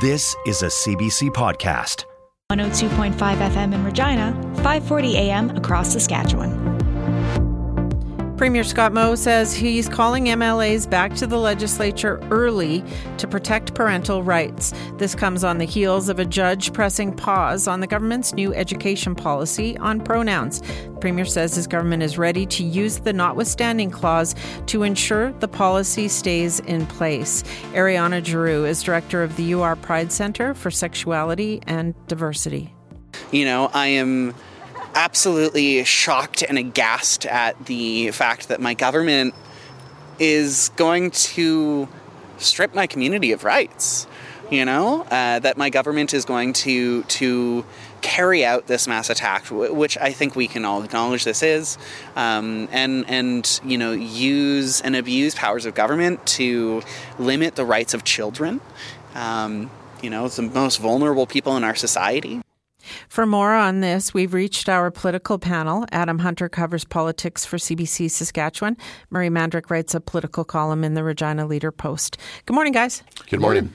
This is a CBC podcast. 102.5 FM in Regina, 540 AM across Saskatchewan. Premier Scott Moe says he's calling MLAs back to the legislature early to protect parental rights. This comes on the heels of a judge pressing pause on the government's new education policy on pronouns. The Premier says his government is ready to use the notwithstanding clause to ensure the policy stays in place. Ariana Giroux is director of the UR Pride Center for Sexuality and Diversity. You know, I am absolutely shocked and aghast at the fact that my government is going to strip my community of rights. You know uh, that my government is going to to carry out this mass attack, which I think we can all acknowledge this is, um, and and you know use and abuse powers of government to limit the rights of children. Um, you know, the most vulnerable people in our society. For more on this, we've reached our political panel. Adam Hunter covers politics for CBC Saskatchewan. Murray Mandryk writes a political column in the Regina Leader Post. Good morning, guys. Good morning.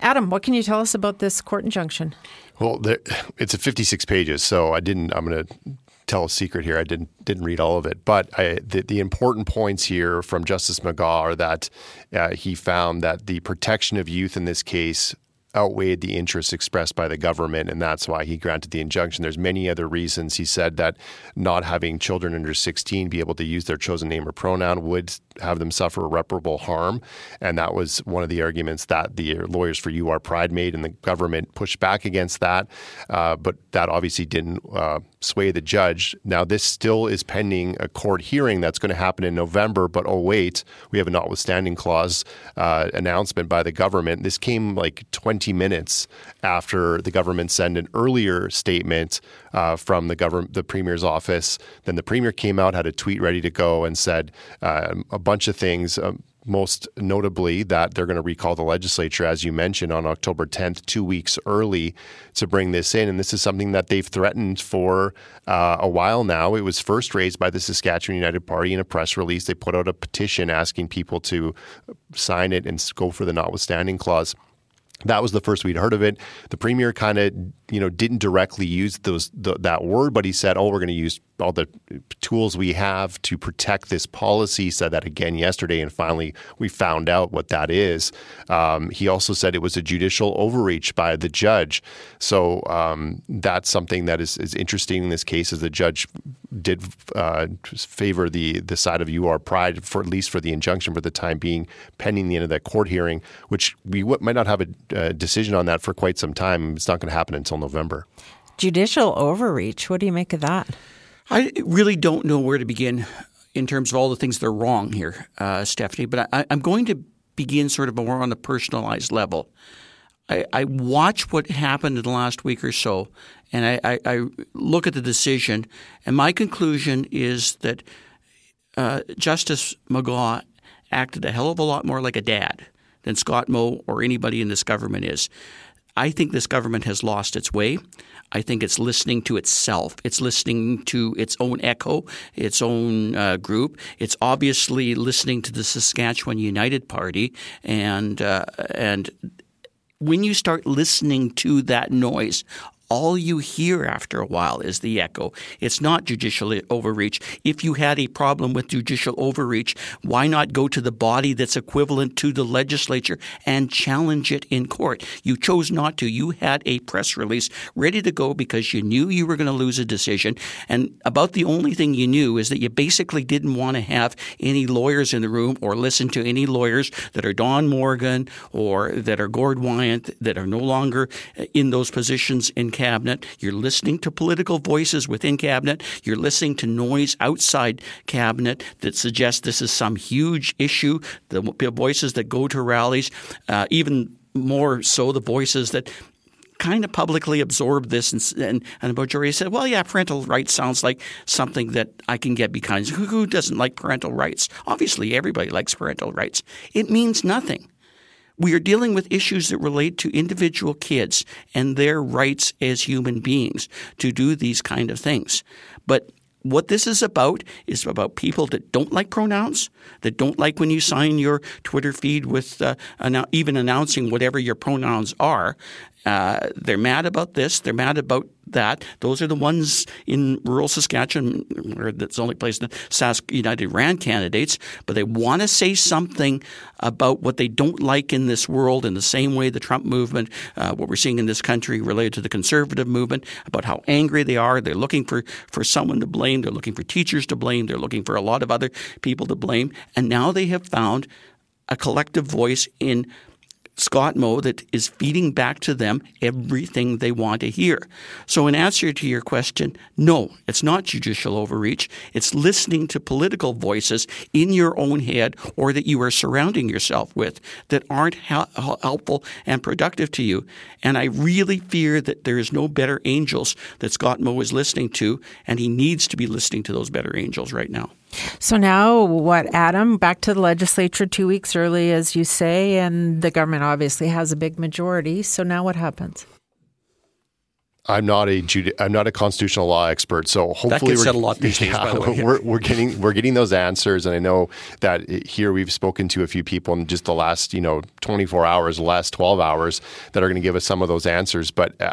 Adam, what can you tell us about this court injunction? Well, there, it's a 56 pages, so I didn't. I'm going to tell a secret here. I didn't didn't read all of it, but I, the, the, important points here from Justice Megaw are that uh, he found that the protection of youth in this case outweighed the interests expressed by the government, and that's why he granted the injunction. There's many other reasons. He said that not having children under 16 be able to use their chosen name or pronoun would have them suffer irreparable harm, and that was one of the arguments that the lawyers for UR Pride made, and the government pushed back against that. Uh, but that obviously didn't uh, sway the judge. Now this still is pending a court hearing that's going to happen in November. But oh wait, we have a notwithstanding clause uh, announcement by the government. This came like 20 20 minutes after the government sent an earlier statement uh, from the government, the premier's office. Then the premier came out, had a tweet ready to go, and said a bunch of things. Um, most notably that they're going to recall the legislature, as you mentioned, on October 10th, two weeks early to bring this in. And this is something that they've threatened for uh, a while now. It was first raised by the Saskatchewan United Party in a press release. They put out a petition asking people to sign it and go for the notwithstanding clause. That was the first we'd heard of it. The premier kind of, you know, didn't directly use those the, that word, but he said, "Oh, we're going to use all the tools we have to protect this policy." Said that again yesterday, and finally we found out what that is. Um, he also said it was a judicial overreach by the judge. So um, that's something that is, is interesting in this case, as the judge did uh, favor the the side of UR Pride for at least for the injunction for the time being, pending the end of that court hearing, which we w- might not have a uh, decision on that for quite some time. It's not going to happen until November. Judicial overreach. What do you make of that? I really don't know where to begin in terms of all the things that are wrong here, uh, Stephanie. But I, am going to begin sort of more on a personalized level. I, I, watch what happened in the last week or so, and I, I look at the decision, and my conclusion is that uh, Justice Megaw acted a hell of a lot more like a dad than Scott Moe or anybody in this government is. I think this government has lost its way. I think it's listening to itself. It's listening to its own echo, its own uh, group. It's obviously listening to the Saskatchewan United Party, and uh, and when you start listening to that noise, all you hear after a while is the echo. It's not judicial overreach. If you had a problem with judicial overreach, why not go to the body that's equivalent to the legislature and challenge it in court? You chose not to. You had a press release ready to go because you knew you were going to lose a decision. And about the only thing you knew is that you basically didn't want to have any lawyers in the room or listen to any lawyers that are Don Morgan or that are Gord Wyant that are no longer uh, in those positions in cabinet. You're listening to political voices within cabinet. You're listening to noise outside cabinet that suggests this is some huge issue. The voices that go to rallies, uh, even more so the voices that kind of publicly absorbed this, and, and, and the majority said, "Well, yeah, parental rights sounds like something that I can get behind. Who, who doesn't like parental rights? Obviously, everybody likes parental rights. It means nothing." We are dealing with issues that relate to individual kids and their rights as human beings to do these kind of things. But what this is about is about people that don't like pronouns, that don't like when you sign your Twitter feed with uh, even announcing whatever your pronouns are. Uh, they're mad about this. They're mad about that. Those are the ones in rural Saskatchewan, where that's the only place the Sask United ran candidates. But they want to say something about what they don't like in this world in the same way the Trump movement, uh, what we're seeing in this country related to the conservative movement, about how angry they are. They're looking for, for someone to blame. They're looking for teachers to blame. They're looking for a lot of other people to blame. And now they have found a collective voice in Scott Moe that is feeding back to them everything they want to hear. So, in answer to your question, no, it's not judicial overreach. It's listening to political voices in your own head or that you are surrounding yourself with that aren't helpful and productive to you. And I really fear that there is no better angels that Scott Moe is listening to, and he needs to be listening to those better angels right now. So now, what, Adam? Back to the legislature two weeks early, as you say, and the government obviously has a big majority. So now, what happens? I'm not a Judi- I'm not a constitutional law expert, so hopefully we're, a lot these yeah, days, the way, we're, we're getting we're getting those answers, and I know that here we've spoken to a few people in just the last you know 24 hours, last 12 hours that are going to give us some of those answers. But uh,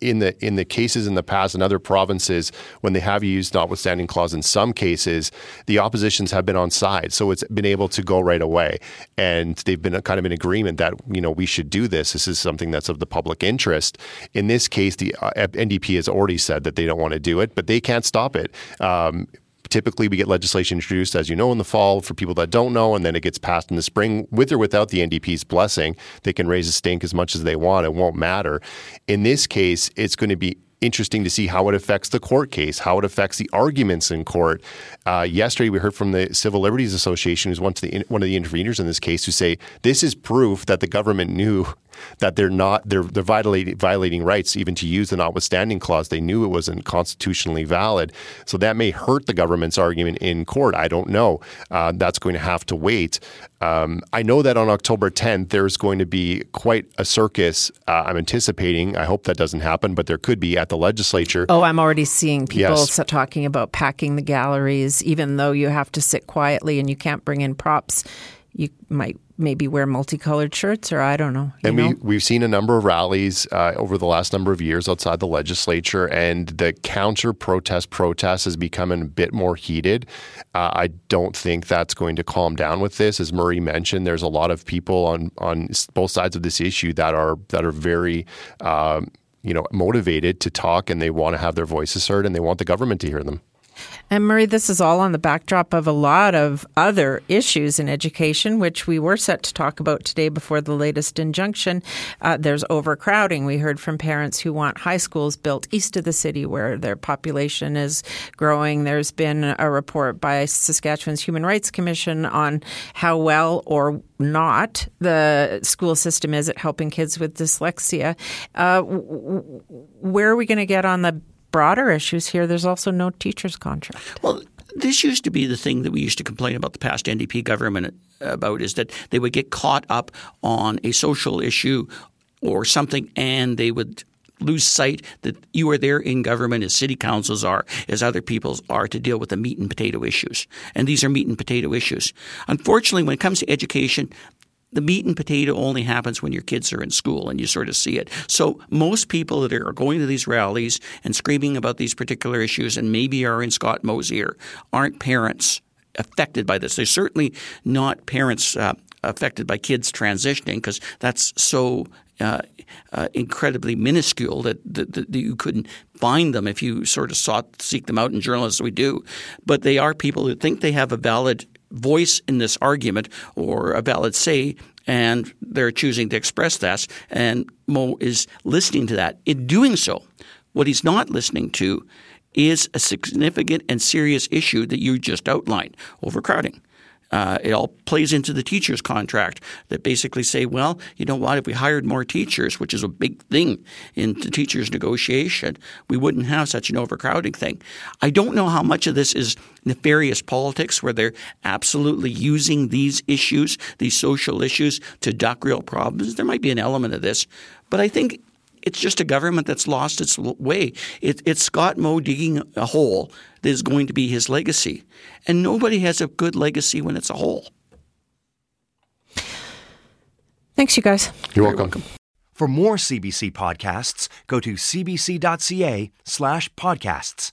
in the in the cases in the past in other provinces when they have used notwithstanding clause in some cases the oppositions have been on side. So it's been able to go right away. And they've been kind of in agreement that you know we should do this. This is something that's of the public interest. In this case the uh, NDP has already said that they don't want to do it but they can't stop it. Um, typically we get legislation introduced, as you know, in the fall for people that don't know, and then it gets passed in the spring with or without the NDP's blessing. They can raise a stink as much as they want. It won't matter. In this case, it's going to be interesting to see how it affects the court case, how it affects the arguments in court. Uh, yesterday, we heard from the Civil Liberties Association, who's one, the, one of the interveners in this case, who say this is proof that the government knew that they're not they're they're violating violating rights even to use the notwithstanding clause. They knew it wasn't constitutionally valid, so that may hurt the government's argument in court. I don't know. Uh, that's going to have to wait. Um, I know that on October 10th there's going to be quite a circus. Uh, I'm anticipating. I hope that doesn't happen, but there could be at the legislature. Oh, I'm already seeing people yes. talking about packing the galleries, even though you have to sit quietly and you can't bring in props you might maybe wear multicolored shirts or I don't know. and know? we, we've seen a number of rallies uh, over the last number of years outside the legislature, and the counter protest protest is becoming a bit more heated. Uh, I don't think that's going to calm down with this. As Murray mentioned, there's a lot of people on, on both sides of this issue that are that are very um, you know motivated to talk and they want to have their voices heard and they want the government to hear them. And Murray, this is all on the backdrop of a lot of other issues in education, which we were set to talk about today before the latest injunction. Uh, there's overcrowding. We heard from parents who want high schools built east of the city where their population is growing. There's been a report by Saskatchewan's Human Rights Commission on how well or not the school system is at helping kids with dyslexia. Uh, where are we going to get on the broader issues here, there's also no teacher's contract. Well, this used to be the thing that we used to complain about the past NDP government uh, about is that they would get caught up on a social issue or something and they would lose sight that you are there in government as city councils are, as other people's are to deal with the meat and potato issues. And these are meat and potato issues. Unfortunately, when it comes to education, the meat and potato only happens when your kids are in school and you sort of see it. So most people that are going to these rallies and screaming about these particular issues and maybe are in Scott Moe's ear aren't parents affected by this. They're certainly not parents uh, affected by kids transitioning because that's so uh, uh, incredibly minuscule that, that, that, you couldn't find them if you sort of sought seek them out in journalists. We do, but they are people who think they have a valid voice in this argument or a valid say, and they're choosing to express that. And Moe is listening to that. In doing so, what he's not listening to is a significant and serious issue that you just outlined overcrowding. Uh, it all plays into the teacher's contract that basically say, well, you know what, if we hired more teachers, which is a big thing in the teachers' negotiation, we wouldn't have such an overcrowding thing. I don't know how much of this is nefarious politics where they're absolutely using these issues, these social issues, to duck real problems. There might be an element of this, but I think it's just a government that's lost its way. It, it's Scott Moe digging a hole that is going to be his legacy. And nobody has a good legacy when it's a hole. Thanks, you guys. You're welcome. For more CBC podcasts, go to cbc.ca slash podcasts.